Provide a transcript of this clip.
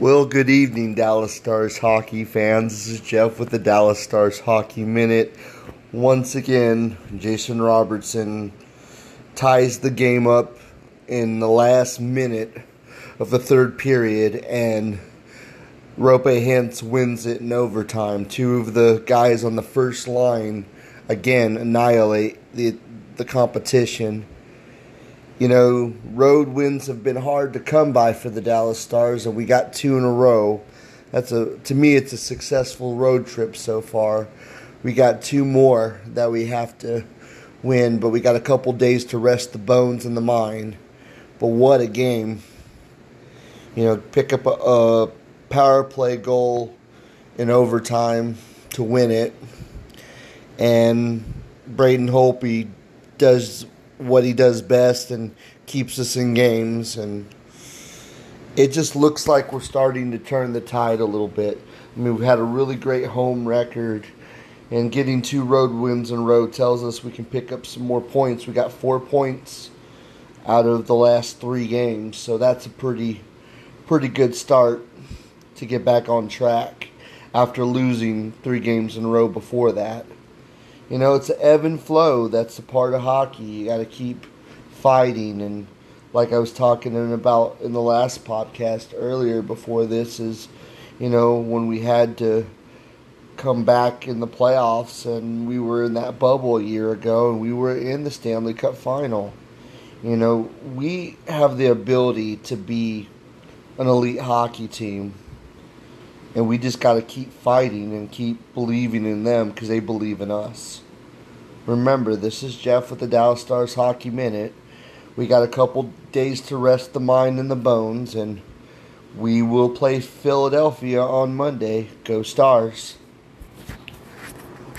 Well, good evening, Dallas Stars hockey fans. This is Jeff with the Dallas Stars Hockey Minute. Once again, Jason Robertson ties the game up in the last minute of the third period, and Roope Hintz wins it in overtime. Two of the guys on the first line again annihilate the the competition. You know, road wins have been hard to come by for the Dallas Stars, and we got two in a row. That's a to me, it's a successful road trip so far. We got two more that we have to win, but we got a couple days to rest the bones and the mind. But what a game! You know, pick up a, a power play goal in overtime to win it, and Braden Holtby does what he does best and keeps us in games and it just looks like we're starting to turn the tide a little bit. I mean, we've had a really great home record, and getting two road wins in a row tells us we can pick up some more points. We got four points out of the last three games, so that's a pretty, pretty good start to get back on track after losing three games in a row before that. You know, it's an ebb and flow. That's a part of hockey. You got to keep fighting. And like I was talking about in the last podcast earlier before this, is, you know, when we had to come back in the playoffs and we were in that bubble a year ago and we were in the Stanley Cup final. You know, we have the ability to be an elite hockey team and we just got to keep fighting and keep believing in them because they believe in us. Remember, this is Jeff with the Dallas Stars Hockey Minute. We got a couple days to rest the mind and the bones, and we will play Philadelphia on Monday. Go Stars.